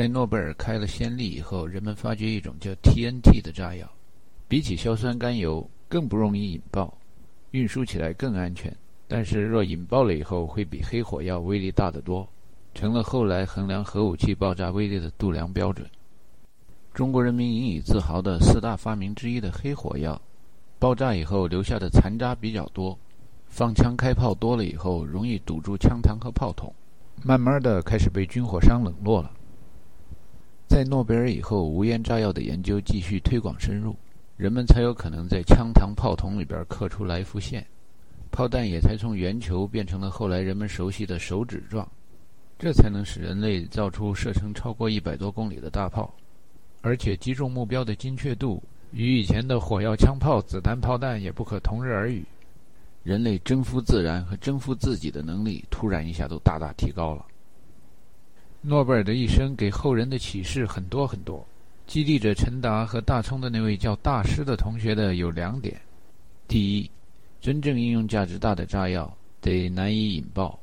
在诺贝尔开了先例以后，人们发觉一种叫 TNT 的炸药，比起硝酸甘油更不容易引爆，运输起来更安全。但是若引爆了以后，会比黑火药威力大得多，成了后来衡量核武器爆炸威力的度量标准。中国人民引以自豪的四大发明之一的黑火药，爆炸以后留下的残渣比较多，放枪开炮多了以后，容易堵住枪膛和炮筒，慢慢的开始被军火商冷落了。在诺贝尔以后，无烟炸药的研究继续推广深入，人们才有可能在枪膛、炮筒里边刻出来福线，炮弹也才从圆球变成了后来人们熟悉的手指状，这才能使人类造出射程超过一百多公里的大炮。而且击中目标的精确度与以前的火药、枪炮、子弹、炮弹也不可同日而语。人类征服自然和征服自己的能力突然一下都大大提高了。诺贝尔的一生给后人的启示很多很多，激励着陈达和大葱的那位叫大师的同学的有两点：第一，真正应用价值大的炸药得难以引爆，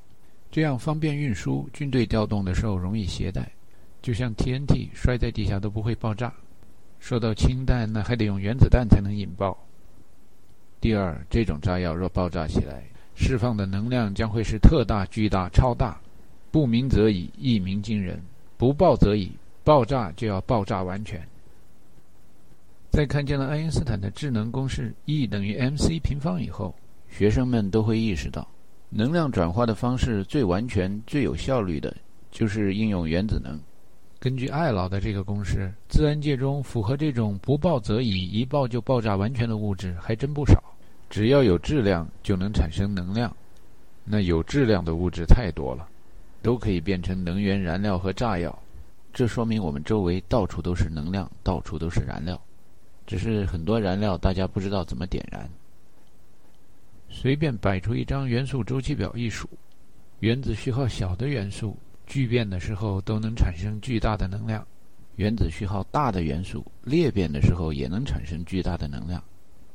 这样方便运输，军队调动的时候容易携带。就像 TNT 摔在地下都不会爆炸，说到氢弹，那还得用原子弹才能引爆。第二，这种炸药若爆炸起来，释放的能量将会是特大、巨大、超大，不鸣则已，一鸣惊人；不爆则已，爆炸就要爆炸完全。在看见了爱因斯坦的智能公式 E 等于 mc 平方以后，学生们都会意识到，能量转化的方式最完全、最有效率的，就是应用原子能。根据艾劳的这个公式，自然界中符合这种不爆则已，一爆就爆炸完全的物质还真不少。只要有质量，就能产生能量。那有质量的物质太多了，都可以变成能源、燃料和炸药。这说明我们周围到处都是能量，到处都是燃料。只是很多燃料大家不知道怎么点燃。随便摆出一张元素周期表一数，原子序号小的元素。聚变的时候都能产生巨大的能量，原子序号大的元素裂变的时候也能产生巨大的能量，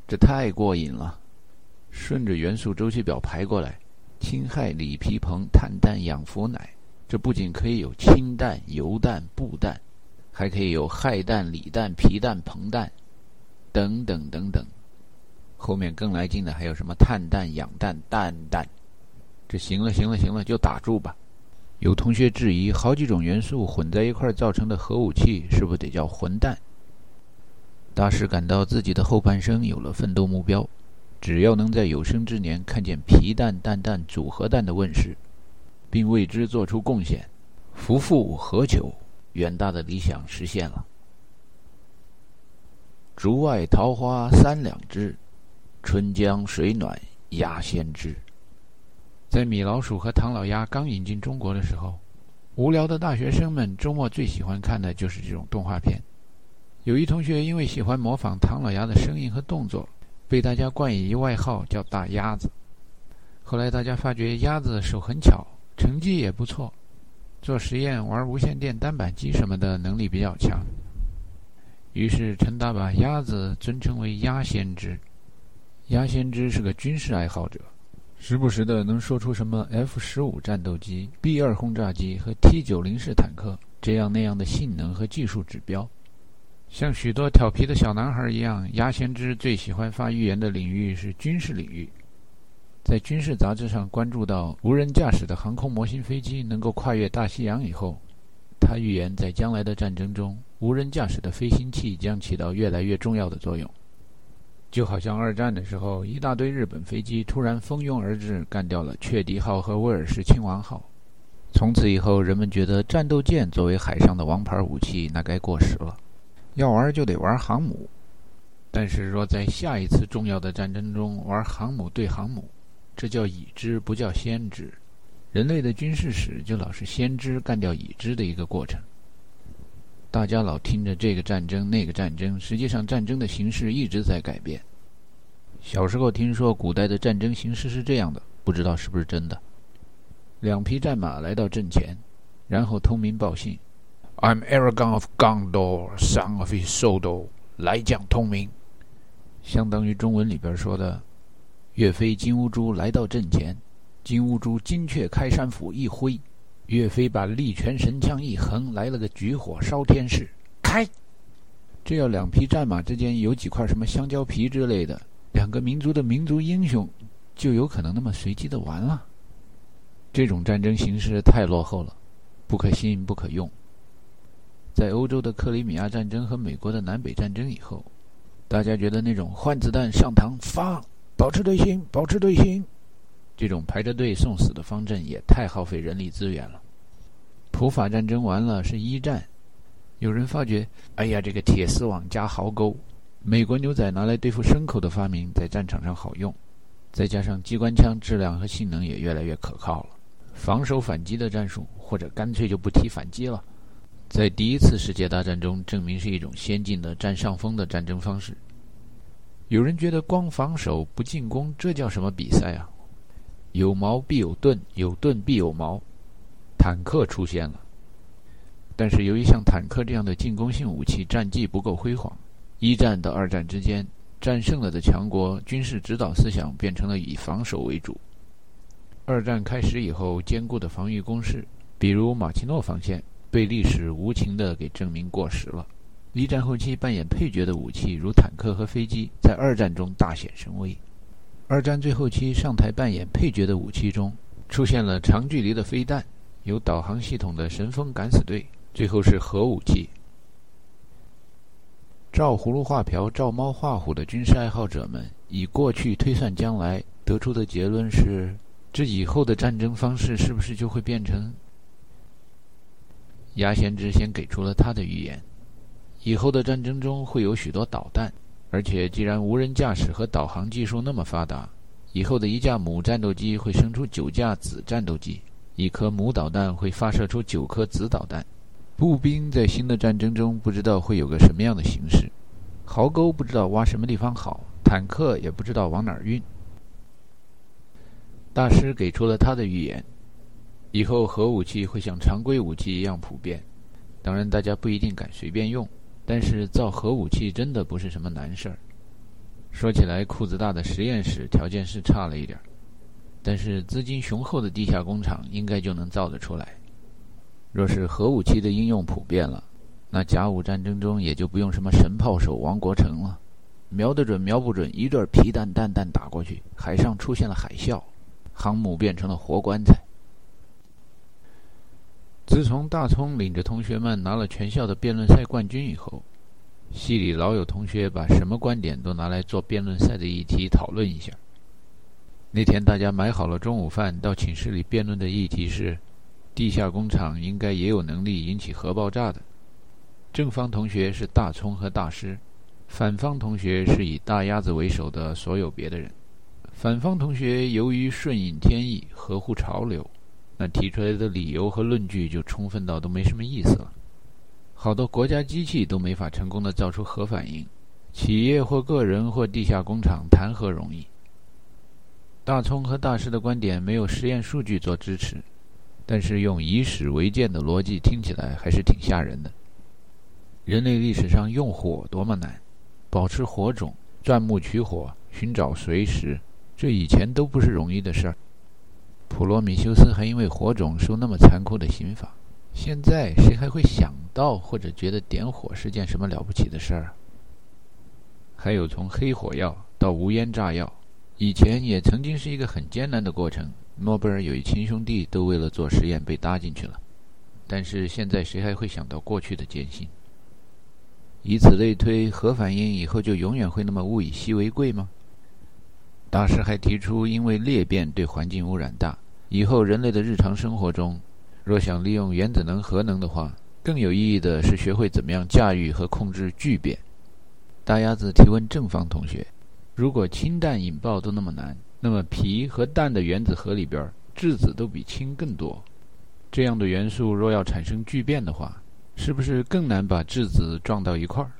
这太过瘾了。顺着元素周期表排过来，氢、氦、锂、铍、硼、碳、氮、氧、氟、氖，这不仅可以有氢弹、油弹、布弹，还可以有氦弹、锂弹、铍弹、硼弹，等等等等。后面更来劲的还有什么碳弹、氧弹、氮弹。这行了，行了，行了，就打住吧。有同学质疑，好几种元素混在一块造成的核武器是不是得叫混弹？大师感到自己的后半生有了奋斗目标，只要能在有生之年看见皮蛋蛋蛋组合蛋的问世，并为之做出贡献，夫复何求？远大的理想实现了。竹外桃花三两枝，春江水暖鸭先知。在米老鼠和唐老鸭刚引进中国的时候，无聊的大学生们周末最喜欢看的就是这种动画片。有一同学因为喜欢模仿唐老鸭的声音和动作，被大家冠以一外号叫“大鸭子”。后来大家发觉鸭子手很巧，成绩也不错，做实验、玩无线电单板机什么的能力比较强。于是陈达把鸭子尊称为“鸭先知”。鸭先知是个军事爱好者。时不时的能说出什么 F 十五战斗机、B 二轰炸机和 T 九零式坦克这样那样的性能和技术指标。像许多调皮的小男孩一样，鸭先知最喜欢发预言的领域是军事领域。在军事杂志上关注到无人驾驶的航空模型飞机能够跨越大西洋以后，他预言在将来的战争中，无人驾驶的飞行器将起到越来越重要的作用。就好像二战的时候，一大堆日本飞机突然蜂拥而至，干掉了雀迪号和威尔士亲王号。从此以后，人们觉得战斗舰作为海上的王牌武器，那该过时了。要玩就得玩航母。但是若在下一次重要的战争中玩航母对航母，这叫已知，不叫先知。人类的军事史就老是先知干掉已知的一个过程。大家老听着这个战争那个战争，实际上战争的形式一直在改变。小时候听说古代的战争形式是这样的，不知道是不是真的。两匹战马来到阵前，然后通明报信：“I'm Aragon of Gondor, son of Isildur，来将通明。”相当于中文里边说的：“岳飞金兀术来到阵前，金兀术金雀开山斧一挥，岳飞把力拳神枪一横，来了个举火烧天式，开。这要两匹战马之间有几块什么香蕉皮之类的，两个民族的民族英雄，就有可能那么随机的完了。这种战争形式太落后了，不可信，不可用。在欧洲的克里米亚战争和美国的南北战争以后，大家觉得那种换子弹上膛发，保持队形，保持队形，这种排着队送死的方阵也太耗费人力资源了。普法战争完了是一战。有人发觉，哎呀，这个铁丝网加壕沟，美国牛仔拿来对付牲口的发明，在战场上好用，再加上机关枪质量和性能也越来越可靠了，防守反击的战术，或者干脆就不提反击了，在第一次世界大战中证明是一种先进的占上风的战争方式。有人觉得光防守不进攻，这叫什么比赛啊？有矛必有盾，有盾必有矛，坦克出现了。但是由于像坦克这样的进攻性武器战绩不够辉煌，一战到二战之间，战胜了的强国军事指导思想变成了以防守为主。二战开始以后，坚固的防御工事，比如马奇诺防线，被历史无情地给证明过时了。一战后期扮演配角的武器，如坦克和飞机，在二战中大显神威。二战最后期上台扮演配角的武器中，出现了长距离的飞弹，有导航系统的神风敢死队。最后是核武器。照葫芦画瓢、照猫画虎的军事爱好者们，以过去推算将来，得出的结论是：这以后的战争方式是不是就会变成？牙先知先给出了他的预言：以后的战争中会有许多导弹，而且既然无人驾驶和导航技术那么发达，以后的一架母战斗机会生出九架子战斗机，一颗母导弹会发射出九颗子导弹。步兵在新的战争中不知道会有个什么样的形式，壕沟不知道挖什么地方好，坦克也不知道往哪儿运。大师给出了他的预言：以后核武器会像常规武器一样普遍。当然，大家不一定敢随便用，但是造核武器真的不是什么难事儿。说起来，裤子大的实验室条件是差了一点儿，但是资金雄厚的地下工厂应该就能造得出来。若是核武器的应用普遍了，那甲午战争中也就不用什么神炮手王国成了，瞄得准瞄不准，一对皮弹弹弹打过去，海上出现了海啸，航母变成了活棺材。自从大葱领着同学们拿了全校的辩论赛冠军以后，系里老有同学把什么观点都拿来做辩论赛的议题讨论一下。那天大家买好了中午饭，到寝室里辩论的议题是。地下工厂应该也有能力引起核爆炸的。正方同学是大葱和大师，反方同学是以大鸭子为首的所有别的人。反方同学由于顺应天意、合乎潮流，那提出来的理由和论据就充分到都没什么意思了。好多国家机器都没法成功的造出核反应，企业或个人或地下工厂谈何容易？大葱和大师的观点没有实验数据做支持。但是用以史为鉴的逻辑听起来还是挺吓人的。人类历史上用火多么难，保持火种、钻木取火、寻找随石，这以前都不是容易的事儿。普罗米修斯还因为火种受那么残酷的刑罚，现在谁还会想到或者觉得点火是件什么了不起的事儿？还有从黑火药到无烟炸药，以前也曾经是一个很艰难的过程。诺贝尔有一亲兄弟都为了做实验被搭进去了，但是现在谁还会想到过去的艰辛？以此类推，核反应以后就永远会那么物以稀为贵吗？大师还提出，因为裂变对环境污染大，以后人类的日常生活中，若想利用原子能、核能的话，更有意义的是学会怎么样驾驭和控制聚变。大鸭子提问正方同学：如果氢弹引爆都那么难？那么，铍和氮的原子核里边，质子都比氢更多。这样的元素若要产生聚变的话，是不是更难把质子撞到一块儿？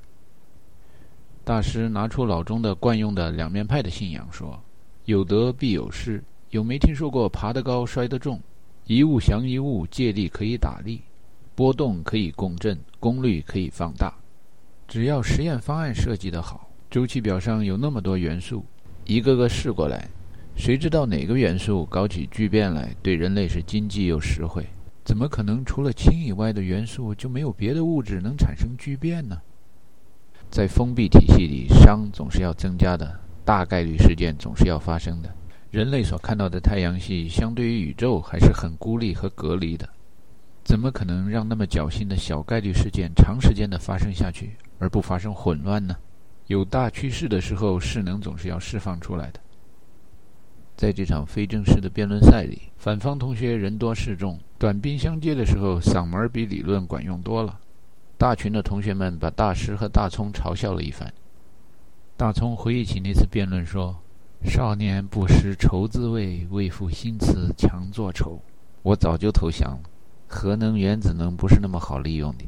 大师拿出老中的惯用的两面派的信仰，说：“有得必有失。有没听说过爬得高摔得重？一物降一物，借力可以打力，波动可以共振，功率可以放大。只要实验方案设计得好，周期表上有那么多元素，一个个试过来。”谁知道哪个元素搞起聚变来，对人类是经济又实惠？怎么可能除了氢以外的元素就没有别的物质能产生聚变呢？在封闭体系里，熵总是要增加的，大概率事件总是要发生的。人类所看到的太阳系，相对于宇宙还是很孤立和隔离的，怎么可能让那么侥幸的小概率事件长时间的发生下去，而不发生混乱呢？有大趋势的时候，势能总是要释放出来的。在这场非正式的辩论赛里，反方同学人多势众，短兵相接的时候，嗓门比理论管用多了。大群的同学们把大师和大葱嘲笑了一番。大葱回忆起那次辩论说：“少年不识愁滋味，为赋新词强作愁。”我早就投降了。核能、原子能不是那么好利用的。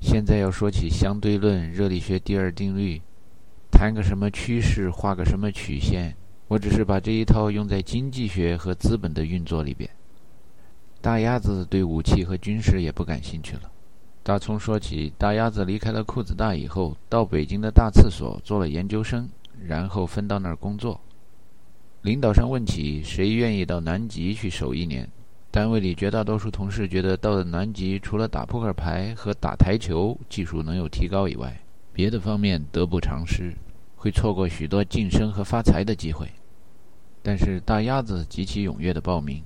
现在要说起相对论、热力学第二定律，谈个什么趋势，画个什么曲线。我只是把这一套用在经济学和资本的运作里边。大鸭子对武器和军事也不感兴趣了。大葱说起，大鸭子离开了裤子大以后，到北京的大厕所做了研究生，然后分到那儿工作。领导上问起谁愿意到南极去守一年，单位里绝大多数同事觉得到了南极，除了打扑克牌和打台球技术能有提高以外，别的方面得不偿失。会错过许多晋升和发财的机会，但是大鸭子极其踊跃的报名，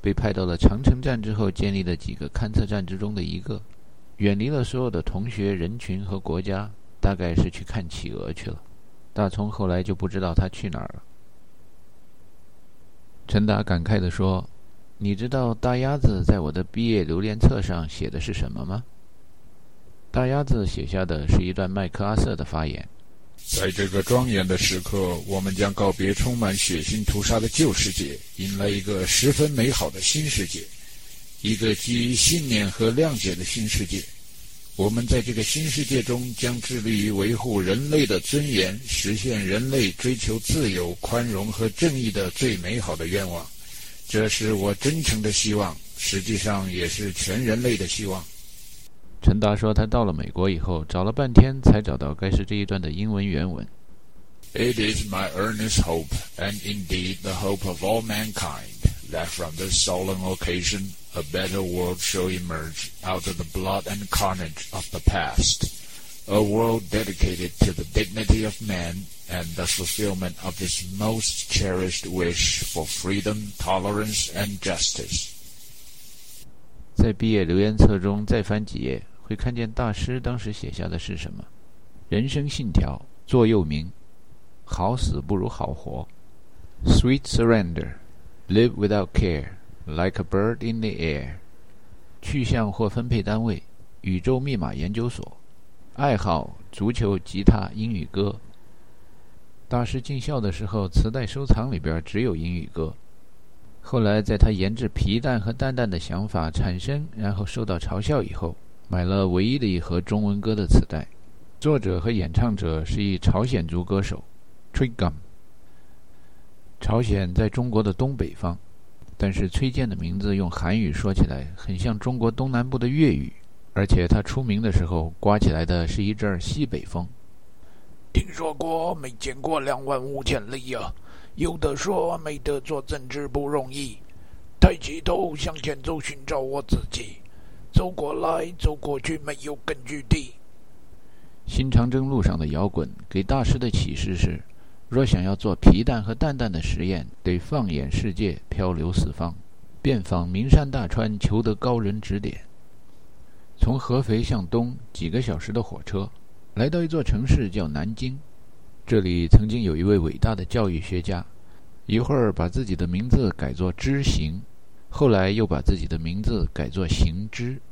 被派到了长城站之后建立的几个勘测站之中的一个，远离了所有的同学人群和国家，大概是去看企鹅去了。大葱后来就不知道他去哪儿了。陈达感慨地说：“你知道大鸭子在我的毕业留连册上写的是什么吗？”大鸭子写下的是一段麦克阿瑟的发言。在这个庄严的时刻，我们将告别充满血腥屠杀的旧世界，迎来一个十分美好的新世界，一个基于信念和谅解的新世界。我们在这个新世界中将致力于维护人类的尊严，实现人类追求自由、宽容和正义的最美好的愿望。这是我真诚的希望，实际上也是全人类的希望。陈达说：“他到了美国以后，找了半天才找到该是这一段的英文原文。” It is my earnest hope, and indeed the hope of all mankind, that from this solemn occasion a better world shall emerge out of the blood and carnage of the past, a world dedicated to the dignity of man and the fulfillment of his most cherished wish for freedom, tolerance, and justice. 在毕业留言册中再翻几页，会看见大师当时写下的是什么？人生信条座右铭：好死不如好活。Sweet surrender, Live without care, like a bird in the air。去向或分配单位：宇宙密码研究所。爱好：足球、吉他、英语歌。大师进校的时候，磁带收藏里边只有英语歌。后来，在他研制皮蛋和蛋蛋的想法产生，然后受到嘲笑以后。买了唯一的一盒中文歌的磁带，作者和演唱者是一朝鲜族歌手 t r i g u m 朝鲜在中国的东北方，但是崔健的名字用韩语说起来很像中国东南部的粤语，而且他出名的时候刮起来的是一阵西北风。听说过没见过两万五千里呀，有的说没得做政治不容易，抬起头向前走，寻找我自己。走过来，走过去，没有根据地。新长征路上的摇滚给大师的启示是：若想要做皮蛋和蛋蛋的实验，得放眼世界，漂流四方，遍访名山大川，求得高人指点。从合肥向东几个小时的火车，来到一座城市叫南京。这里曾经有一位伟大的教育学家，一会儿把自己的名字改作知行。后来又把自己的名字改作行知。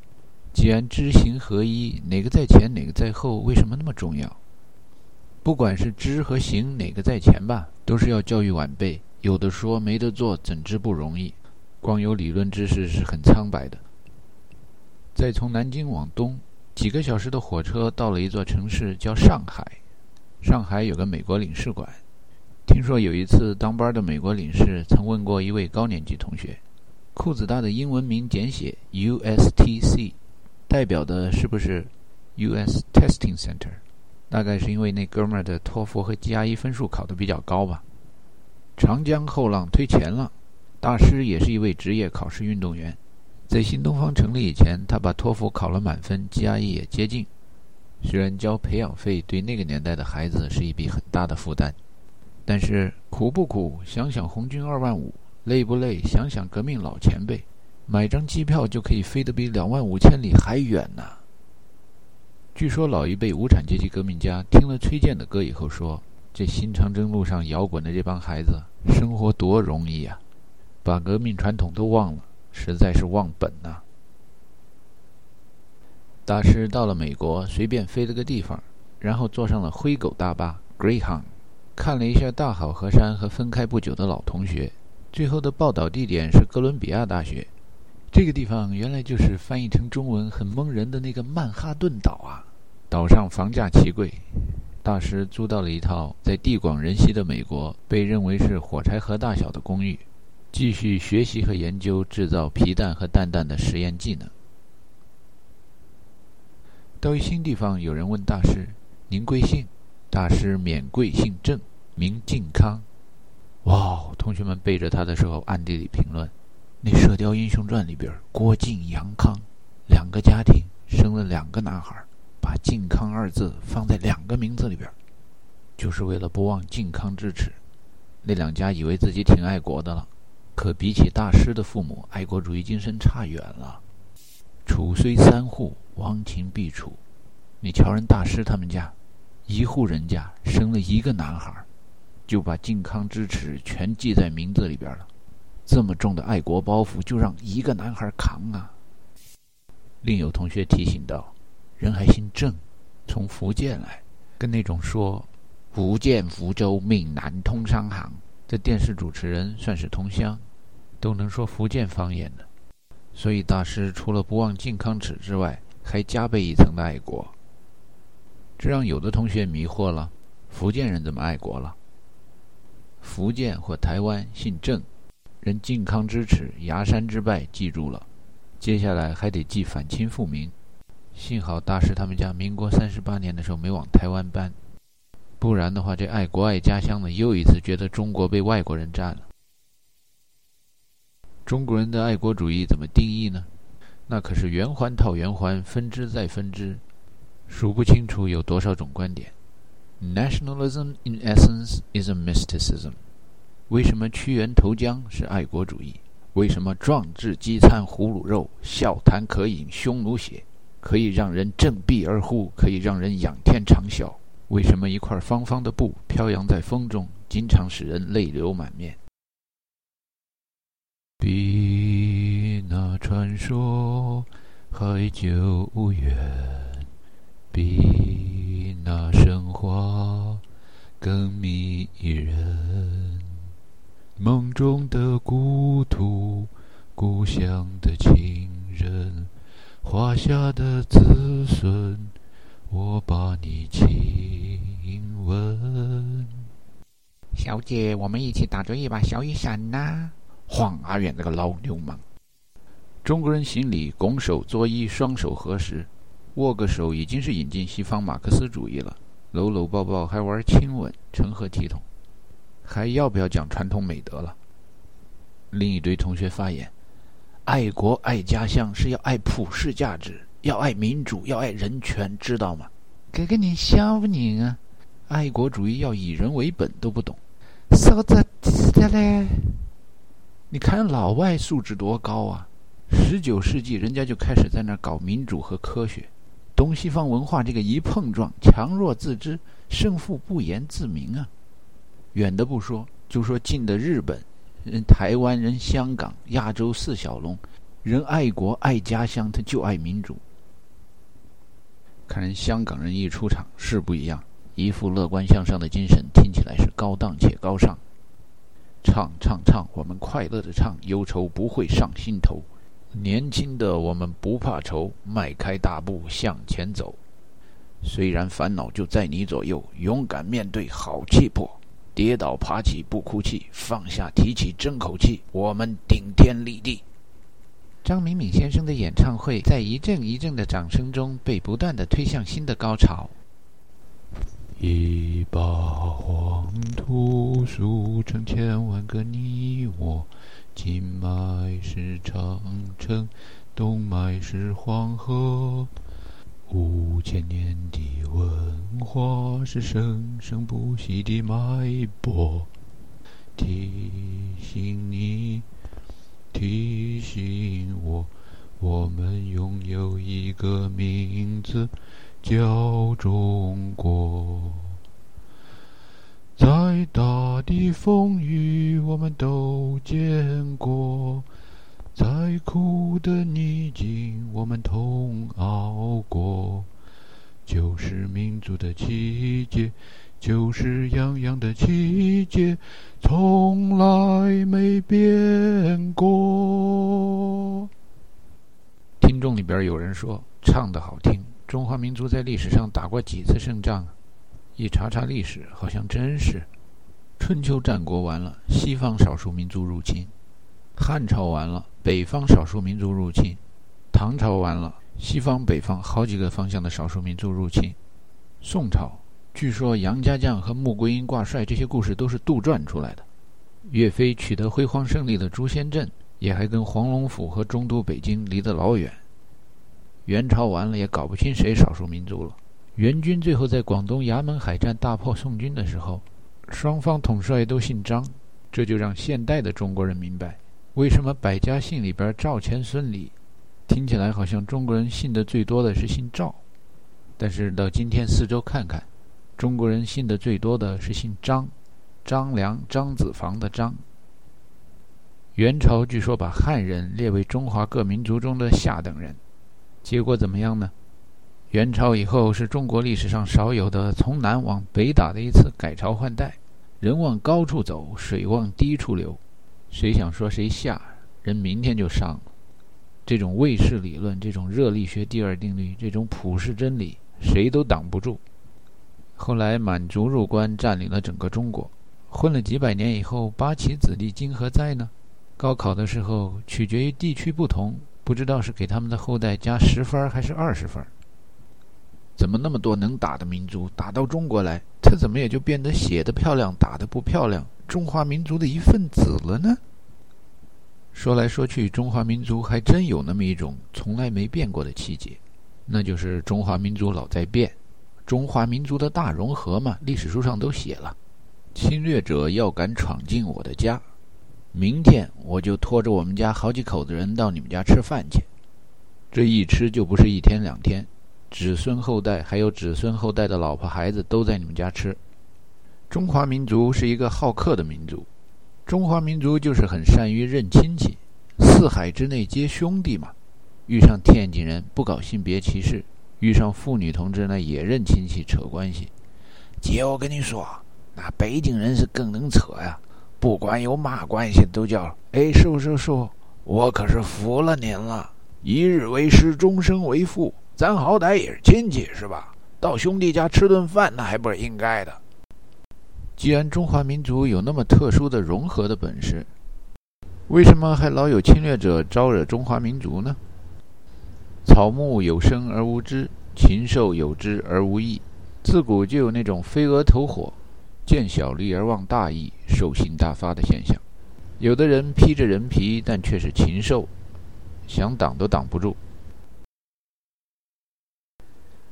既然知行合一，哪个在前，哪个在后，为什么那么重要？不管是知和行哪个在前吧，都是要教育晚辈。有的说没得做，怎知不容易？光有理论知识是很苍白的。再从南京往东，几个小时的火车到了一座城市，叫上海。上海有个美国领事馆。听说有一次当班的美国领事曾问过一位高年级同学。裤子大的英文名简写 USTC，代表的是不是 US Testing Center？大概是因为那哥们儿的托福和 GRE 分数考得比较高吧。长江后浪推前浪，大师也是一位职业考试运动员。在新东方成立以前，他把托福考了满分，GRE 也接近。虽然交培养费对那个年代的孩子是一笔很大的负担，但是苦不苦？想想红军二万五，累不累？想想革命老前辈，买张机票就可以飞得比两万五千里还远呢。据说老一辈无产阶级革命家听了崔健的歌以后说：“这新长征路上摇滚的这帮孩子，生活多容易啊，把革命传统都忘了，实在是忘本呐。”大师到了美国，随便飞了个地方，然后坐上了灰狗大巴 Greyhound，看了一下大好河山和分开不久的老同学，最后的报道地点是哥伦比亚大学。这个地方原来就是翻译成中文很蒙人的那个曼哈顿岛啊！岛上房价奇贵，大师租到了一套在地广人稀的美国被认为是火柴盒大小的公寓，继续学习和研究制造皮蛋和蛋蛋的实验技能。到一新地方，有人问大师：“您贵姓？”大师免贵姓郑，名靖康。哇！同学们背着他的时候，暗地里评论：“那《射雕英雄传》里边，郭靖、杨康两个家庭生了两个男孩，把‘靖康’二字放在两个名字里边，就是为了不忘靖康之耻。那两家以为自己挺爱国的了，可比起大师的父母，爱国主义精神差远了。楚虽三户。”亡秦必楚，你瞧人大师他们家，一户人家生了一个男孩，就把靖康之耻全记在名字里边了。这么重的爱国包袱，就让一个男孩扛啊！另有同学提醒道：“人还姓郑，从福建来，跟那种说福建福州闽南通商行的电视主持人算是同乡，都能说福建方言的。所以大师除了不忘靖康耻之外，还加倍一层的爱国，这让有的同学迷惑了：福建人怎么爱国了？福建或台湾姓郑，人靖康之耻、崖山之败记住了，接下来还得记反清复明。幸好大师他们家民国三十八年的时候没往台湾搬，不然的话，这爱国爱家乡的又一次觉得中国被外国人占了。中国人的爱国主义怎么定义呢？那可是圆环套圆环，分支再分支，数不清楚有多少种观点。Nationalism in essence is a mysticism。为什么屈原投江是爱国主义？为什么壮志饥餐胡虏肉，笑谈渴饮匈奴血，可以让人振臂而呼，可以让人仰天长啸？为什么一块方方的布飘扬在风中，经常使人泪流满面？比那传说还久远，比那神话更迷人。梦中的故土，故乡的亲人，华夏的子孙，我把你亲吻。小姐，我们一起打着一把小雨伞呐。黄阿远这个老流氓！中国人行礼拱手作揖，双手合十，握个手已经是引进西方马克思主义了。搂搂抱抱还玩亲吻，成何体统？还要不要讲传统美德了？另一堆同学发言：爱国爱家乡是要爱普世价值，要爱民主，要爱人权，知道吗？哥哥你笑你啊！爱国主义要以人为本都不懂，说着的嘞。你看老外素质多高啊！十九世纪人家就开始在那搞民主和科学，东西方文化这个一碰撞，强弱自知，胜负不言自明啊。远的不说，就说近的日本人、台湾人、香港、亚洲四小龙，人爱国爱家乡，他就爱民主。看人香港人一出场是不一样，一副乐观向上的精神，听起来是高档且高尚。唱唱唱，我们快乐的唱，忧愁不会上心头。年轻的我们不怕愁，迈开大步向前走。虽然烦恼就在你左右，勇敢面对好气魄。跌倒爬起不哭泣，放下提起争口气。我们顶天立地。张明敏先生的演唱会在一阵一阵的掌声中被不断的推向新的高潮。一把黄土，数成千万个你我，经脉是长城，动脉是黄河。五千年的文化是生生不息的脉搏。提醒你，提醒我，我们拥有一个名字，叫中国。再大的风雨，我们都见过。再苦的逆境，我们同熬过，就是民族的气节，就是样样的气节，从来没变过。听众里边有人说唱的好听，中华民族在历史上打过几次胜仗？一查查历史，好像真是。春秋战国完了，西方少数民族入侵。汉朝完了，北方少数民族入侵；唐朝完了，西方、北方好几个方向的少数民族入侵。宋朝，据说杨家将和穆桂英挂帅这些故事都是杜撰出来的。岳飞取得辉煌胜利的朱仙镇，也还跟黄龙府和中都北京离得老远。元朝完了，也搞不清谁少数民族了。元军最后在广东衙门海战大破宋军的时候，双方统帅都姓张，这就让现代的中国人明白。为什么百家姓里边赵钱孙李，听起来好像中国人姓的最多的是姓赵，但是到今天四周看看，中国人姓的最多的是姓张，张良、张子房的张。元朝据说把汉人列为中华各民族中的下等人，结果怎么样呢？元朝以后是中国历史上少有的从南往北打的一次改朝换代，人往高处走，水往低处流。谁想说谁下，人明天就上。这种卫士理论，这种热力学第二定律，这种普世真理，谁都挡不住。后来满族入关，占领了整个中国，混了几百年以后，八旗子弟今何在呢？高考的时候，取决于地区不同，不知道是给他们的后代加十分还是二十分。怎么那么多能打的民族打到中国来，他怎么也就变得写的漂亮，打的不漂亮？中华民族的一份子了呢？说来说去，中华民族还真有那么一种从来没变过的气节，那就是中华民族老在变。中华民族的大融合嘛，历史书上都写了：侵略者要敢闯进我的家，明天我就拖着我们家好几口子人到你们家吃饭去。这一吃就不是一天两天，子孙后代还有子孙后代的老婆孩子都在你们家吃。中华民族是一个好客的民族，中华民族就是很善于认亲戚，四海之内皆兄弟嘛。遇上天津人不搞性别歧视，遇上妇女同志呢也认亲戚扯关系。姐，我跟你说，那北京人是更能扯呀，不管有嘛关系都叫哎叔叔叔，我可是服了您了。一日为师，终生为父，咱好歹也是亲戚是吧？到兄弟家吃顿饭，那还不是应该的。既然中华民族有那么特殊的融合的本事，为什么还老有侵略者招惹中华民族呢？草木有生而无知，禽兽有知而无义。自古就有那种飞蛾投火，见小利而忘大义，兽性大发的现象。有的人披着人皮，但却是禽兽，想挡都挡不住。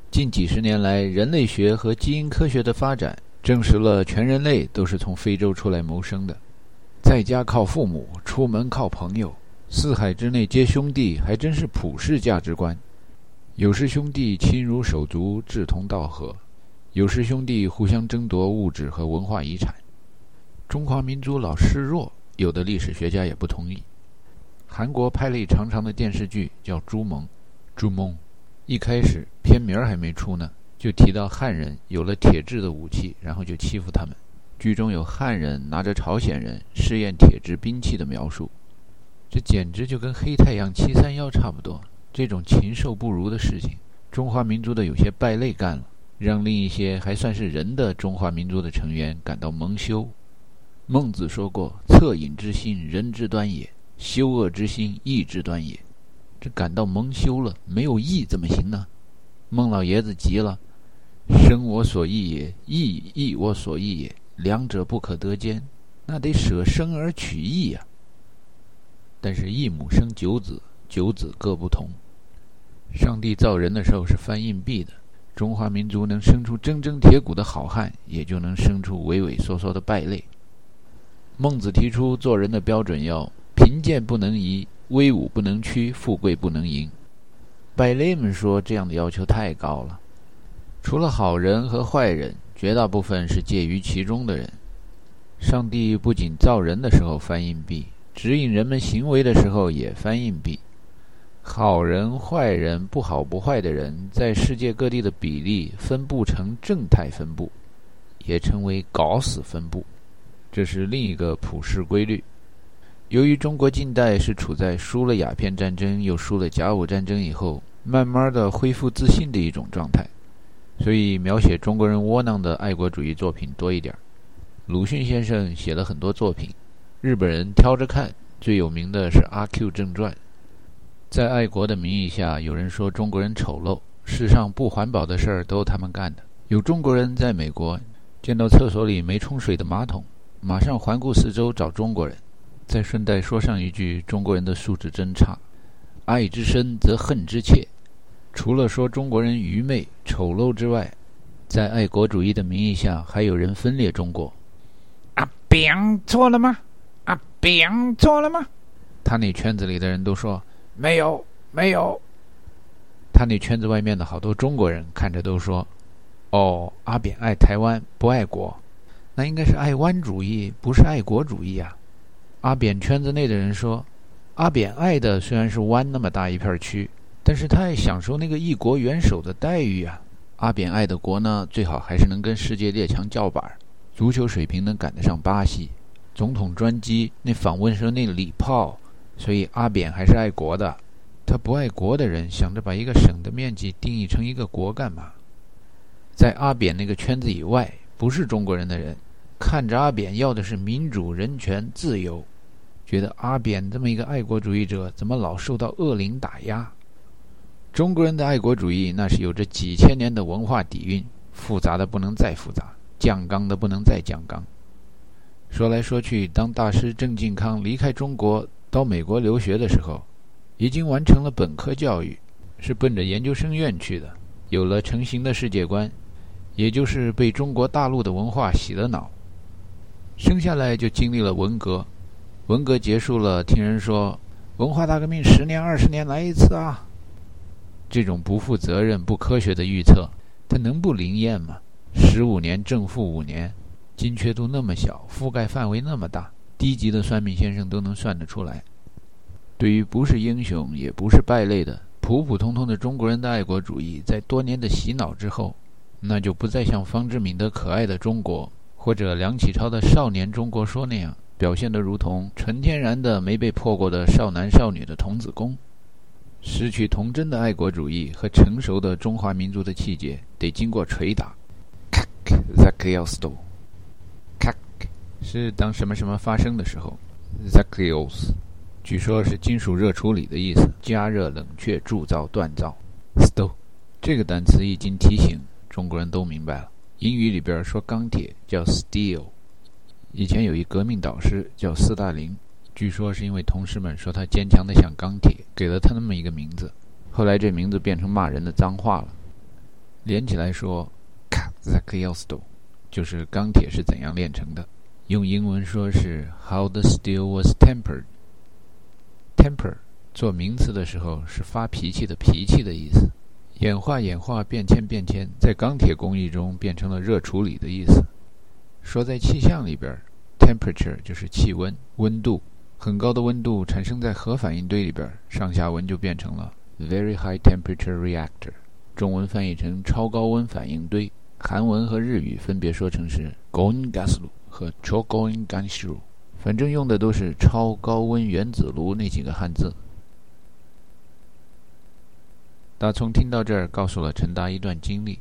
近几十年来，人类学和基因科学的发展。证实了全人类都是从非洲出来谋生的，在家靠父母，出门靠朋友，四海之内皆兄弟，还真是普世价值观。有时兄弟亲如手足，志同道合；有时兄弟互相争夺物质和文化遗产。中华民族老示弱，有的历史学家也不同意。韩国拍了一长长的电视剧，叫《朱蒙》，朱蒙，一开始片名还没出呢。就提到汉人有了铁制的武器，然后就欺负他们。剧中有汉人拿着朝鲜人试验铁制兵器的描述，这简直就跟黑太阳七三幺差不多。这种禽兽不如的事情，中华民族的有些败类干了，让另一些还算是人的中华民族的成员感到蒙羞。孟子说过：“恻隐之心，人之端也；羞恶之心，义之端也。”这感到蒙羞了，没有义怎么行呢？孟老爷子急了。生我所义也，义亦我所义也，两者不可得兼，那得舍生而取义呀。但是一母生九子，九子各不同。上帝造人的时候是翻硬币的，中华民族能生出铮铮铁骨的好汉，也就能生出畏畏缩缩的败类。孟子提出做人的标准要贫贱不能移，威武不能屈，富贵不能淫。败类们说这样的要求太高了。除了好人和坏人，绝大部分是介于其中的人。上帝不仅造人的时候翻硬币，指引人们行为的时候也翻硬币。好人、坏人、不好不坏的人，在世界各地的比例分布成正态分布，也称为搞死分布。这是另一个普世规律。由于中国近代是处在输了鸦片战争又输了甲午战争以后，慢慢的恢复自信的一种状态，所以描写中国人窝囊的爱国主义作品多一点。鲁迅先生写了很多作品，日本人挑着看。最有名的是《阿 Q 正传》。在爱国的名义下，有人说中国人丑陋，世上不环保的事儿都他们干的。有中国人在美国见到厕所里没冲水的马桶，马上环顾四周找中国人，再顺带说上一句：中国人的素质真差。爱之深则恨之切。除了说中国人愚昧丑陋之外，在爱国主义的名义下，还有人分裂中国。阿扁错了吗？阿扁错了吗？他那圈子里的人都说。没有，没有。他那圈子外面的好多中国人看着都说：“哦，阿扁爱台湾，不爱国，那应该是爱湾主义，不是爱国主义啊。”阿扁圈子内的人说：“阿扁爱的虽然是湾那么大一片区，但是他也享受那个一国元首的待遇啊。阿扁爱的国呢，最好还是能跟世界列强叫板，足球水平能赶得上巴西，总统专机那访问时那礼炮。”所以阿扁还是爱国的，他不爱国的人想着把一个省的面积定义成一个国干嘛？在阿扁那个圈子以外，不是中国人的人，看着阿扁要的是民主、人权、自由，觉得阿扁这么一个爱国主义者怎么老受到恶灵打压？中国人的爱国主义那是有着几千年的文化底蕴，复杂的不能再复杂，酱缸的不能再酱缸。说来说去，当大师郑靖康离开中国。到美国留学的时候，已经完成了本科教育，是奔着研究生院去的。有了成型的世界观，也就是被中国大陆的文化洗了脑。生下来就经历了文革，文革结束了，听人说文化大革命十年二十年来一次啊。这种不负责任、不科学的预测，它能不灵验吗？十五年正负五年，精确度那么小，覆盖范围那么大。低级的算命先生都能算得出来。对于不是英雄也不是败类的普普通通的中国人的爱国主义，在多年的洗脑之后，那就不再像方志敏的《可爱的中国》或者梁启超的《少年中国说》那样，表现得如同纯天然的没被破过的少男少女的童子功。失去童真的爱国主义和成熟的中华民族的气节，得经过捶打。是当什么什么发生的时候 z a k i o s 据说是金属热处理的意思，加热、冷却、铸造、锻造。Sto，这个单词一经提醒，中国人都明白了。英语里边说钢铁叫 steel。以前有一革命导师叫斯大林，据说是因为同事们说他坚强的像钢铁，给了他那么一个名字。后来这名字变成骂人的脏话了。连起来说，Zakliosdo，就是钢铁是怎样炼成的。用英文说是 How the steel was tempered。temper 做名词的时候是发脾气的脾气的意思，演化演化变迁变迁，在钢铁工艺中变成了热处理的意思。说在气象里边，temperature 就是气温温度，很高的温度产生在核反应堆里边，上下文就变成了 very high temperature reactor。中文翻译成超高温反应堆，韩文和日语分别说成是 gon gas。和 chogoin ganshiru，反正用的都是超高温原子炉那几个汉字。大葱听到这儿，告诉了陈达一段经历。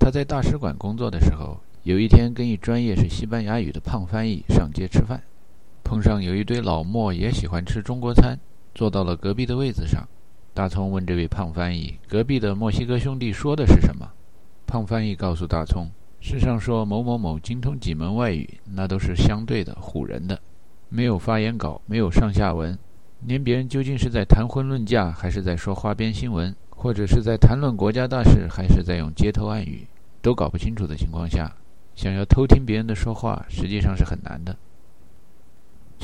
他在大使馆工作的时候，有一天跟一专业是西班牙语的胖翻译上街吃饭，碰上有一堆老墨也喜欢吃中国餐，坐到了隔壁的位子上。大葱问这位胖翻译：“隔壁的墨西哥兄弟说的是什么？”胖翻译告诉大葱。世上说某某某精通几门外语，那都是相对的唬人的，没有发言稿，没有上下文，连别人究竟是在谈婚论嫁，还是在说花边新闻，或者是在谈论国家大事，还是在用街头暗语，都搞不清楚的情况下，想要偷听别人的说话，实际上是很难的。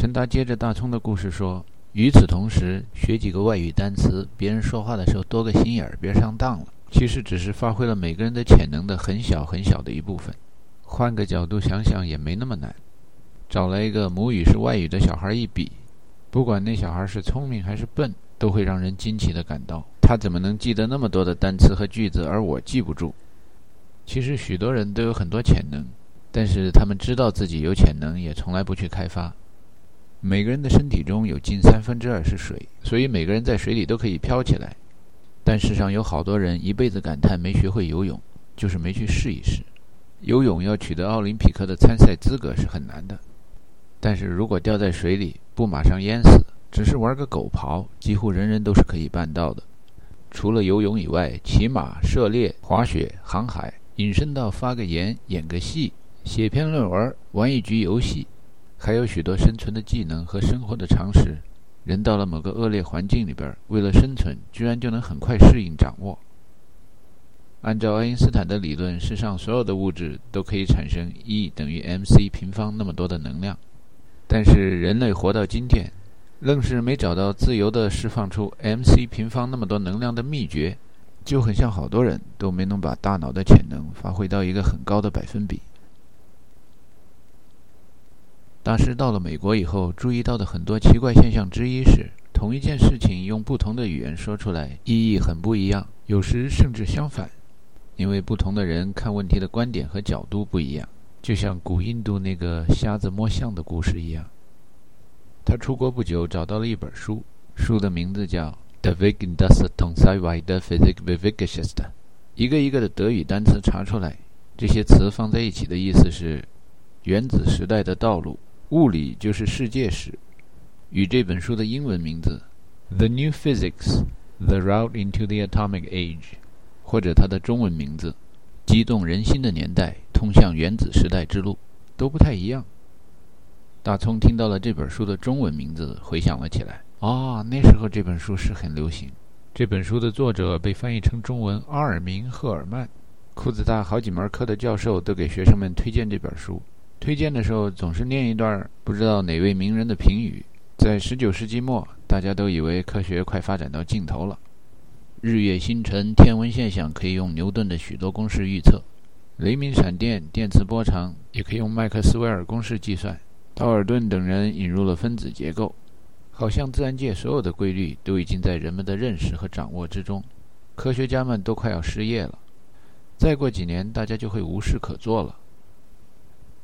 陈达接着大葱的故事说：“与此同时，学几个外语单词，别人说话的时候多个心眼儿，别上当了。其实只是发挥了每个人的潜能的很小很小的一部分。换个角度想想，也没那么难。找来一个母语是外语的小孩一比，不管那小孩是聪明还是笨，都会让人惊奇的感到，他怎么能记得那么多的单词和句子，而我记不住？其实许多人都有很多潜能，但是他们知道自己有潜能，也从来不去开发。”每个人的身体中有近三分之二是水，所以每个人在水里都可以飘起来。但世上有好多人一辈子感叹没学会游泳，就是没去试一试。游泳要取得奥林匹克的参赛资格是很难的，但是如果掉在水里不马上淹死，只是玩个狗刨，几乎人人都是可以办到的。除了游泳以外，骑马、射猎、滑雪、航海，引申到发个言、演个戏、写篇论文、玩一局游戏。还有许多生存的技能和生活的常识，人到了某个恶劣环境里边，为了生存，居然就能很快适应掌握。按照爱因斯坦的理论，世上所有的物质都可以产生 E 等于 mc 平方那么多的能量，但是人类活到今天，愣是没找到自由的释放出 mc 平方那么多能量的秘诀，就很像好多人都没能把大脑的潜能发挥到一个很高的百分比。大师到了美国以后，注意到的很多奇怪现象之一是，同一件事情用不同的语言说出来，意义很不一样，有时甚至相反，因为不同的人看问题的观点和角度不一样。就像古印度那个瞎子摸象的故事一样。他出国不久，找到了一本书，书的名字叫《The v i g n d a s t o n s a i v i d Physik v i v i g s h t 一个一个的德语单词查出来，这些词放在一起的意思是原子时代的道路。物理就是世界史，与这本书的英文名字《The New Physics: The Route into the Atomic Age》，或者它的中文名字《激动人心的年代：通向原子时代之路》，都不太一样。大葱听到了这本书的中文名字，回想了起来。啊，那时候这本书是很流行。这本书的作者被翻译成中文阿尔明·赫尔曼。库兹大好几门课的教授都给学生们推荐这本书。推荐的时候总是念一段不知道哪位名人的评语。在十九世纪末，大家都以为科学快发展到尽头了，日月星辰、天文现象可以用牛顿的许多公式预测，雷鸣闪电、电磁波长也可以用麦克斯韦尔公式计算。道尔顿等人引入了分子结构，好像自然界所有的规律都已经在人们的认识和掌握之中。科学家们都快要失业了，再过几年，大家就会无事可做了。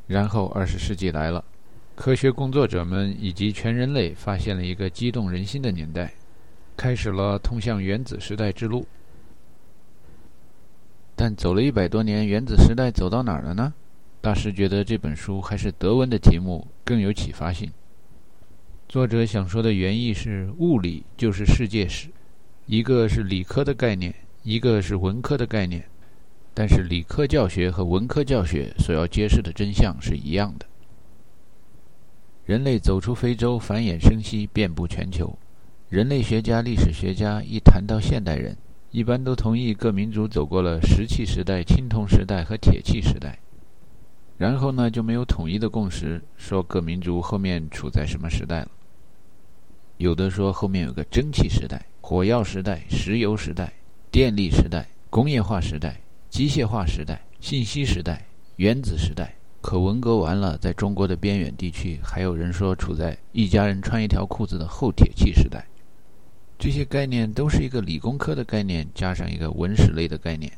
然后，二十世纪来了，科学工作者们以及全人类发现了一个激动人心的年代，开始了通向原子时代之路。但走了一百多年，原子时代走到哪儿了呢？大师觉得这本书还是德文的题目更有启发性。作者想说的原意是：物理就是世界史，一个是理科的概念，一个是文科的概念。但是理科教学和文科教学所要揭示的真相是一样的。人类走出非洲，繁衍生息，遍布全球。人类学家、历史学家一谈到现代人，一般都同意各民族走过了石器时代、青铜时代和铁器时代。然后呢，就没有统一的共识，说各民族后面处在什么时代了。有的说后面有个蒸汽时代、火药时代、石油时代、电力时代、工业化时代。机械化时代、信息时代、原子时代，可文革完了，在中国的边远地区，还有人说处在一家人穿一条裤子的后铁器时代。这些概念都是一个理工科的概念，加上一个文史类的概念。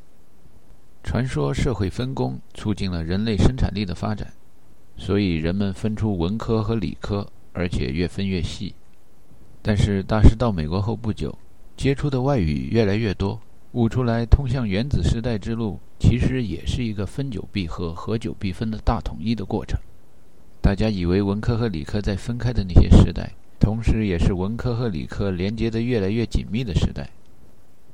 传说社会分工促进了人类生产力的发展，所以人们分出文科和理科，而且越分越细。但是大师到美国后不久，接触的外语越来越多。悟出来，通向原子时代之路，其实也是一个分久必合、合久必分的大统一的过程。大家以为文科和理科在分开的那些时代，同时也是文科和理科连接的越来越紧密的时代。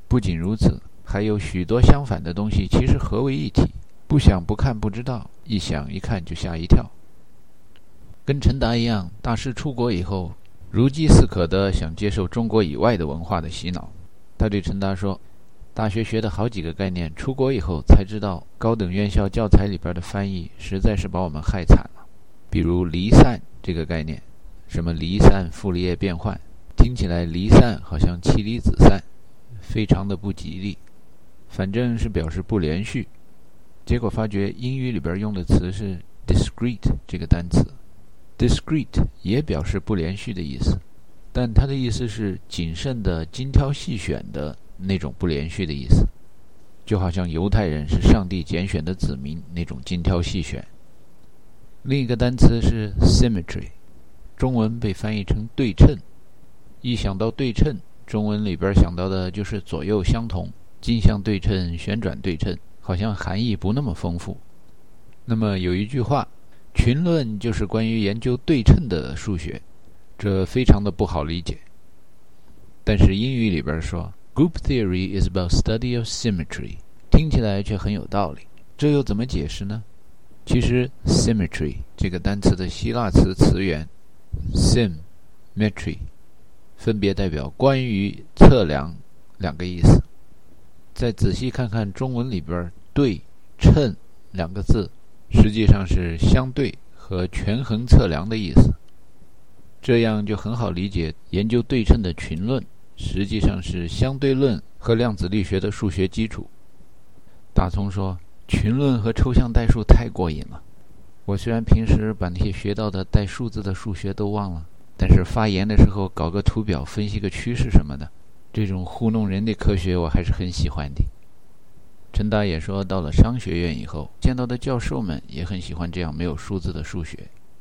不仅如此，还有许多相反的东西其实合为一体。不想不看不知道，一想一看就吓一跳。跟陈达一样，大师出国以后，如饥似渴的想接受中国以外的文化的洗脑。他对陈达说：“大学学的好几个概念，出国以后才知道，高等院校教材里边的翻译实在是把我们害惨了。比如离散这个概念，什么离散傅立叶变换，听起来离散好像妻离子散，非常的不吉利。反正是表示不连续。结果发觉英语里边用的词是 discrete 这个单词，discrete 也表示不连续的意思。”但它的意思是谨慎的、精挑细选的那种不连续的意思，就好像犹太人是上帝拣选的子民那种精挑细选。另一个单词是 symmetry，中文被翻译成对称。一想到对称，中文里边想到的就是左右相同、镜像对称、旋转对称，好像含义不那么丰富。那么有一句话，群论就是关于研究对称的数学。这非常的不好理解，但是英语里边说 “group theory is about study of symmetry”，听起来却很有道理。这又怎么解释呢？其实 “symmetry” 这个单词的希腊词词源 “sym”“metry” 分别代表“关于”“测量”两个意思。再仔细看看中文里边“对称”两个字，实际上是相对和权衡测量的意思。这样就很好理解，研究对称的群论实际上是相对论和量子力学的数学基础。大葱说：“群论和抽象代数太过瘾了。我虽然平时把那些学到的带数字的数学都忘了，但是发言的时候搞个图表分析个趋势什么的，这种糊弄人的科学我还是很喜欢的。”陈达也说，到了商学院以后，见到的教授们也很喜欢这样没有数字的数学。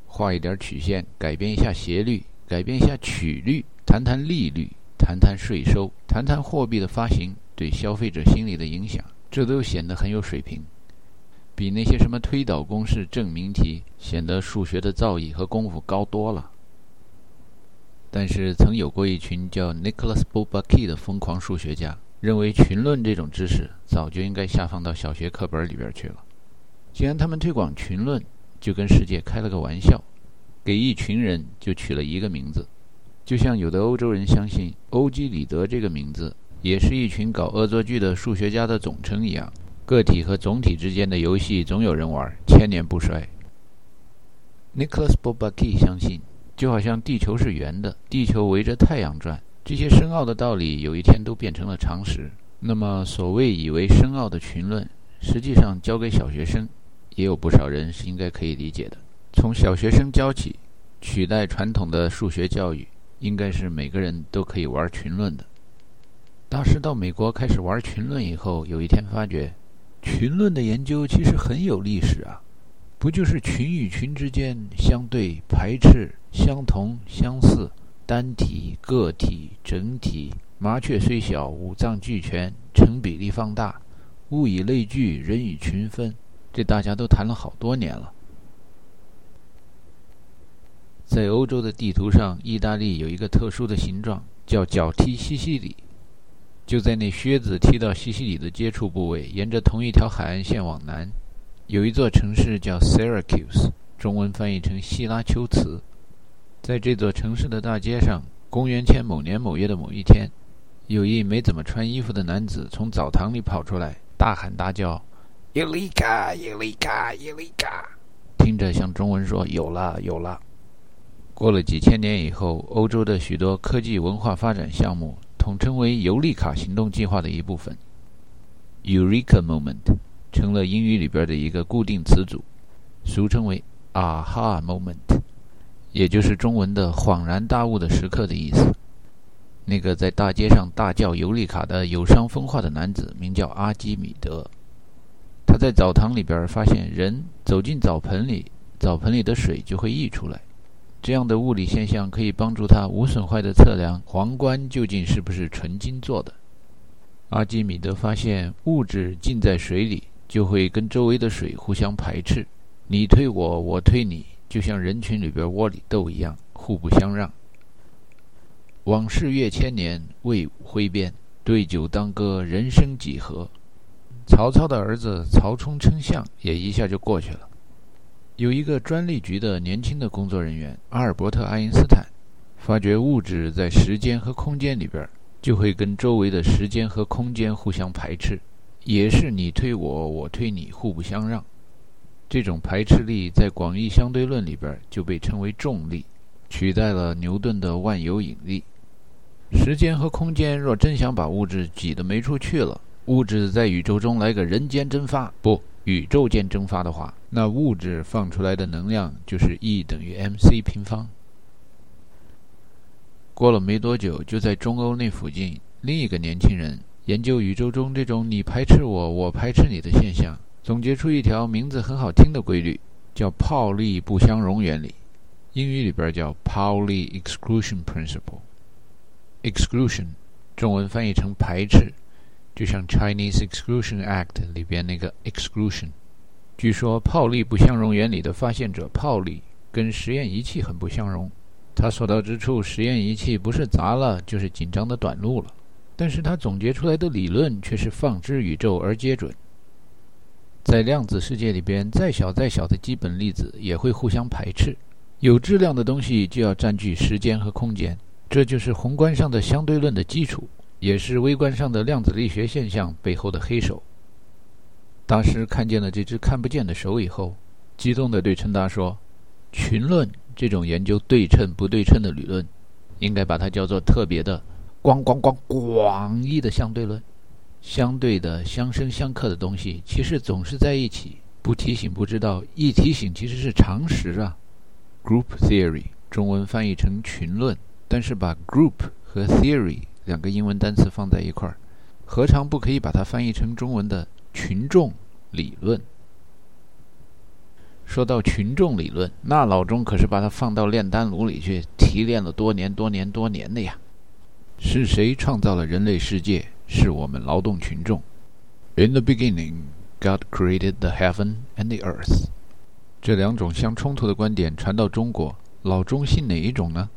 画一点曲线，改变一下斜率，改变一下曲率，谈谈利率，谈谈税收，谈谈货币的发行对消费者心理的影响，这都显得很有水平，比那些什么推导公式、证明题显得数学的造诣和功夫高多了。但是，曾有过一群叫 Nicholas Bourbaki 的疯狂数学家，认为群论这种知识早就应该下放到小学课本里边去了。既然他们推广群论，就跟世界开了个玩笑，给一群人就取了一个名字，就像有的欧洲人相信欧几里得这个名字也是一群搞恶作剧的数学家的总称一样。个体和总体之间的游戏总有人玩，千年不衰。Nicholas b o b a k i 相信，就好像地球是圆的，地球围着太阳转，这些深奥的道理有一天都变成了常识。那么，所谓以为深奥的群论，实际上教给小学生。也有不少人是应该可以理解的。从小学生教起，取代传统的数学教育，应该是每个人都可以玩群论的。大师到美国开始玩群论以后，有一天发觉，群论的研究其实很有历史啊！不就是群与群之间相对、排斥、相同、相似、单体、个体、整体、麻雀虽小，五脏俱全，成比例放大，物以类聚，人以群分。这大家都谈了好多年了。在欧洲的地图上，意大利有一个特殊的形状，叫脚踢西西里。就在那靴子踢到西西里的接触部位，沿着同一条海岸线往南，有一座城市叫 Syracuse，中文翻译成希拉丘茨。在这座城市的大街上，公元前某年某月的某一天，有一没怎么穿衣服的男子从澡堂里跑出来，大喊大叫。尤里卡，尤里卡，尤里卡，听着像中文说“有了，有了”。过了几千年以后，欧洲的许多科技文化发展项目统称为“尤利卡行动计划”的一部分。Eureka moment 成了英语里边的一个固定词组，俗称为 “aha moment”，也就是中文的“恍然大悟的时刻”的意思。那个在大街上大叫“尤利卡”的有伤风化的男子，名叫阿基米德。他在澡堂里边发现，人走进澡盆里，澡盆里的水就会溢出来。这样的物理现象可以帮助他无损坏的测量皇冠究竟是不是纯金做的。阿基米德发现，物质浸在水里就会跟周围的水互相排斥，你推我，我推你，就像人群里边窝里斗一样，互不相让。往事越千年，魏武挥鞭，对酒当歌，人生几何？曹操的儿子曹冲称象也一下就过去了。有一个专利局的年轻的工作人员阿尔伯特·爱因斯坦，发觉物质在时间和空间里边，就会跟周围的时间和空间互相排斥，也是你推我，我推你，互不相让。这种排斥力在广义相对论里边就被称为重力，取代了牛顿的万有引力。时间和空间若真想把物质挤得没处去了，物质在宇宙中来个人间蒸发，不，宇宙间蒸发的话，那物质放出来的能量就是 E 等于 mc 平方。过了没多久，就在中欧那附近，另一个年轻人研究宇宙中这种你排斥我，我排斥你的现象。总结出一条名字很好听的规律，叫泡利不相容原理，英语里边叫 Pauli Exclusion Principle。Exclusion，中文翻译成排斥，就像 Chinese Exclusion Act 里边那个 exclusion。据说泡利不相容原理的发现者泡利跟实验仪器很不相容，他所到之处，实验仪器不是砸了，就是紧张的短路了。但是他总结出来的理论却是放之宇宙而皆准。在量子世界里边，再小再小的基本粒子也会互相排斥。有质量的东西就要占据时间和空间，这就是宏观上的相对论的基础，也是微观上的量子力学现象背后的黑手。大师看见了这只看不见的手以后，激动地对陈达说：“群论这种研究对称不对称的理论，应该把它叫做特别的、咣咣咣广义的相对论。”相对的、相生相克的东西，其实总是在一起。不提醒不知道，一提醒其实是常识啊。Group theory 中文翻译成群论，但是把 group 和 theory 两个英文单词放在一块儿，何尝不可以把它翻译成中文的群众理论？说到群众理论，那老钟可是把它放到炼丹炉里去提炼了多年、多年、多年的呀。是谁创造了人类世界？是我们劳动群众。In the beginning, God created the heaven and the earth。这两种相冲突的观点传到中国，老钟信哪一种呢？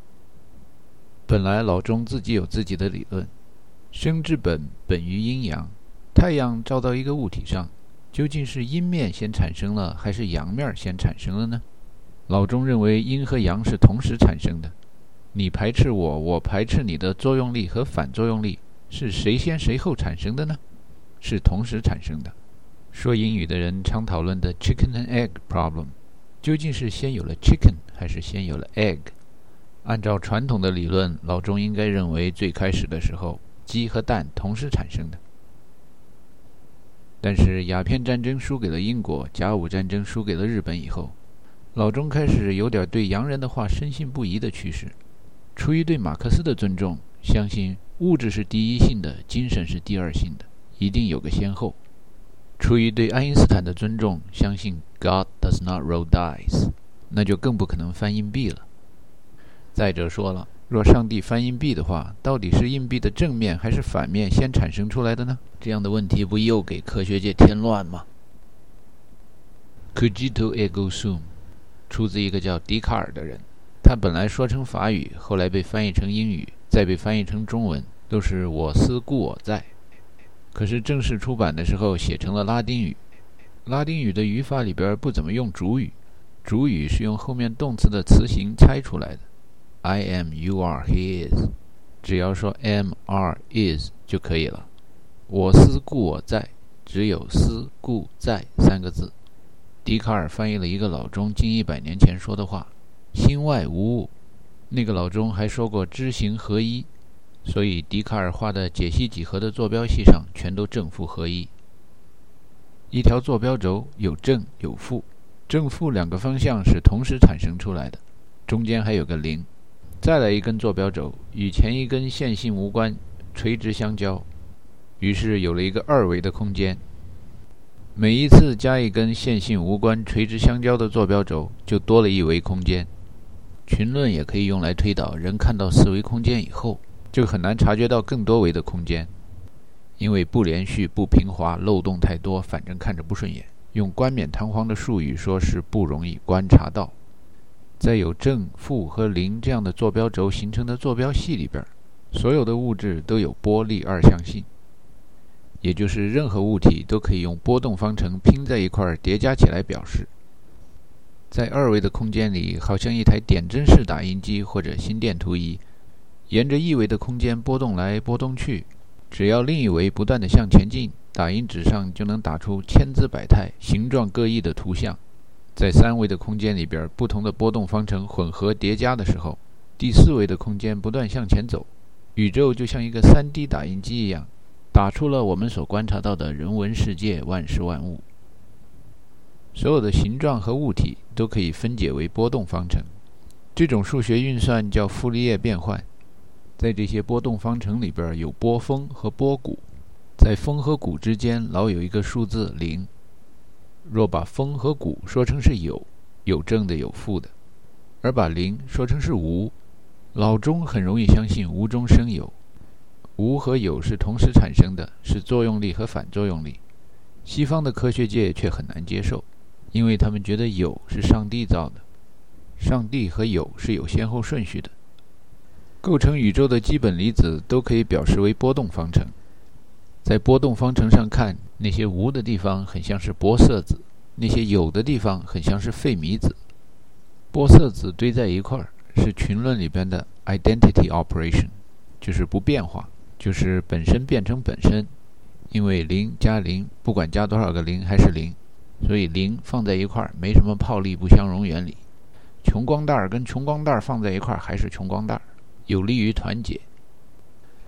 本来老钟自己有自己的理论，生之本本于阴阳。太阳照到一个物体上，究竟是阴面先产生了，还是阳面先产生了呢？老钟认为阴和阳是同时产生的。你排斥我，我排斥你的作用力和反作用力。是谁先谁后产生的呢？是同时产生的。说英语的人常讨论的 “chicken and egg problem”，究竟是先有了 chicken 还是先有了 egg？按照传统的理论，老钟应该认为最开始的时候，鸡和蛋同时产生的。但是鸦片战争输给了英国，甲午战争输给了日本以后，老钟开始有点对洋人的话深信不疑的趋势。出于对马克思的尊重，相信。物质是第一性的，精神是第二性的，一定有个先后。出于对爱因斯坦的尊重，相信 God does not roll dice，那就更不可能翻硬币了。再者说了，若上帝翻硬币的话，到底是硬币的正面还是反面先产生出来的呢？这样的问题不又给科学界添乱吗？Cogito ego sum，出自一个叫笛卡尔的人，他本来说成法语，后来被翻译成英语。再被翻译成中文，都是“我思故我在”。可是正式出版的时候写成了拉丁语。拉丁语的语法里边不怎么用主语，主语是用后面动词的词形猜出来的。I am, you are, he is，只要说 am, are, is 就可以了。我思故我在，只有思故在三个字。笛卡尔翻译了一个老钟近一百年前说的话：“心外无物。”那个老钟还说过知行合一，所以笛卡尔画的解析几何的坐标系上全都正负合一。一条坐标轴有正有负，正负两个方向是同时产生出来的，中间还有个零。再来一根坐标轴与前一根线性无关，垂直相交，于是有了一个二维的空间。每一次加一根线性无关、垂直相交的坐标轴，就多了一维空间。群论也可以用来推导，人看到四维空间以后，就很难察觉到更多维的空间，因为不连续、不平滑、漏洞太多，反正看着不顺眼。用冠冕堂皇的术语说，是不容易观察到。在有正、负和零这样的坐标轴形成的坐标系里边，所有的物质都有波粒二象性，也就是任何物体都可以用波动方程拼在一块儿叠加起来表示。在二维的空间里，好像一台点阵式打印机或者心电图仪，沿着一维的空间波动来波动去。只要另一维不断地向前进，打印纸上就能打出千姿百态、形状各异的图像。在三维的空间里边，不同的波动方程混合叠加的时候，第四维的空间不断向前走，宇宙就像一个 3D 打印机一样，打出了我们所观察到的人文世界、万事万物。所有的形状和物体都可以分解为波动方程，这种数学运算叫傅立叶变换。在这些波动方程里边，有波峰和波谷，在峰和谷之间老有一个数字零。若把峰和谷说成是有，有正的有负的，而把零说成是无，老钟很容易相信无中生有。无和有是同时产生的，是作用力和反作用力。西方的科学界却很难接受，因为他们觉得有是上帝造的，上帝和有是有先后顺序的。构成宇宙的基本粒子都可以表示为波动方程。在波动方程上看，那些无的地方很像是玻色子，那些有的地方很像是费米子。玻色子堆在一块儿是群论里边的 identity operation，就是不变化，就是本身变成本身。因为零加零，不管加多少个零还是零，所以零放在一块儿没什么泡利不相容原理。穷光蛋儿跟穷光蛋儿放在一块儿还是穷光蛋儿，有利于团结。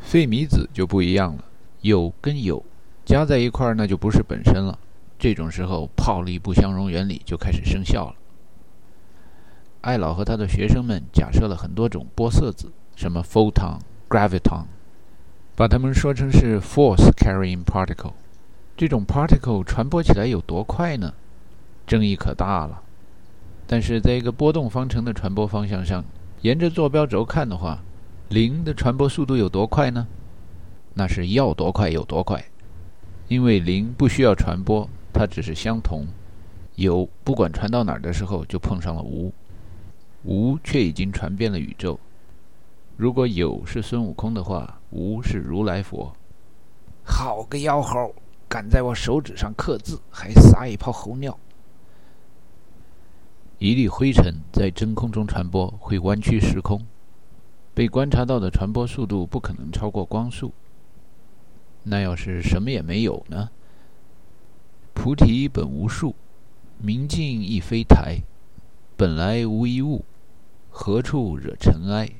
费米子就不一样了。有跟有加在一块儿，那就不是本身了。这种时候，泡利不相容原理就开始生效了。艾老和他的学生们假设了很多种玻色子，什么 photon、graviton，把它们说成是 force-carrying particle。这种 particle 传播起来有多快呢？争议可大了。但是在一个波动方程的传播方向上，沿着坐标轴看的话，零的传播速度有多快呢？那是要多快有多快，因为零不需要传播，它只是相同。有不管传到哪儿的时候，就碰上了无，无却已经传遍了宇宙。如果有是孙悟空的话，无是如来佛。好个妖猴，敢在我手指上刻字，还撒一泡猴尿！一粒灰尘在真空中传播会弯曲时空，被观察到的传播速度不可能超过光速。那要是什么也没有呢？菩提本无树，明镜亦非台，本来无一物，何处惹尘埃？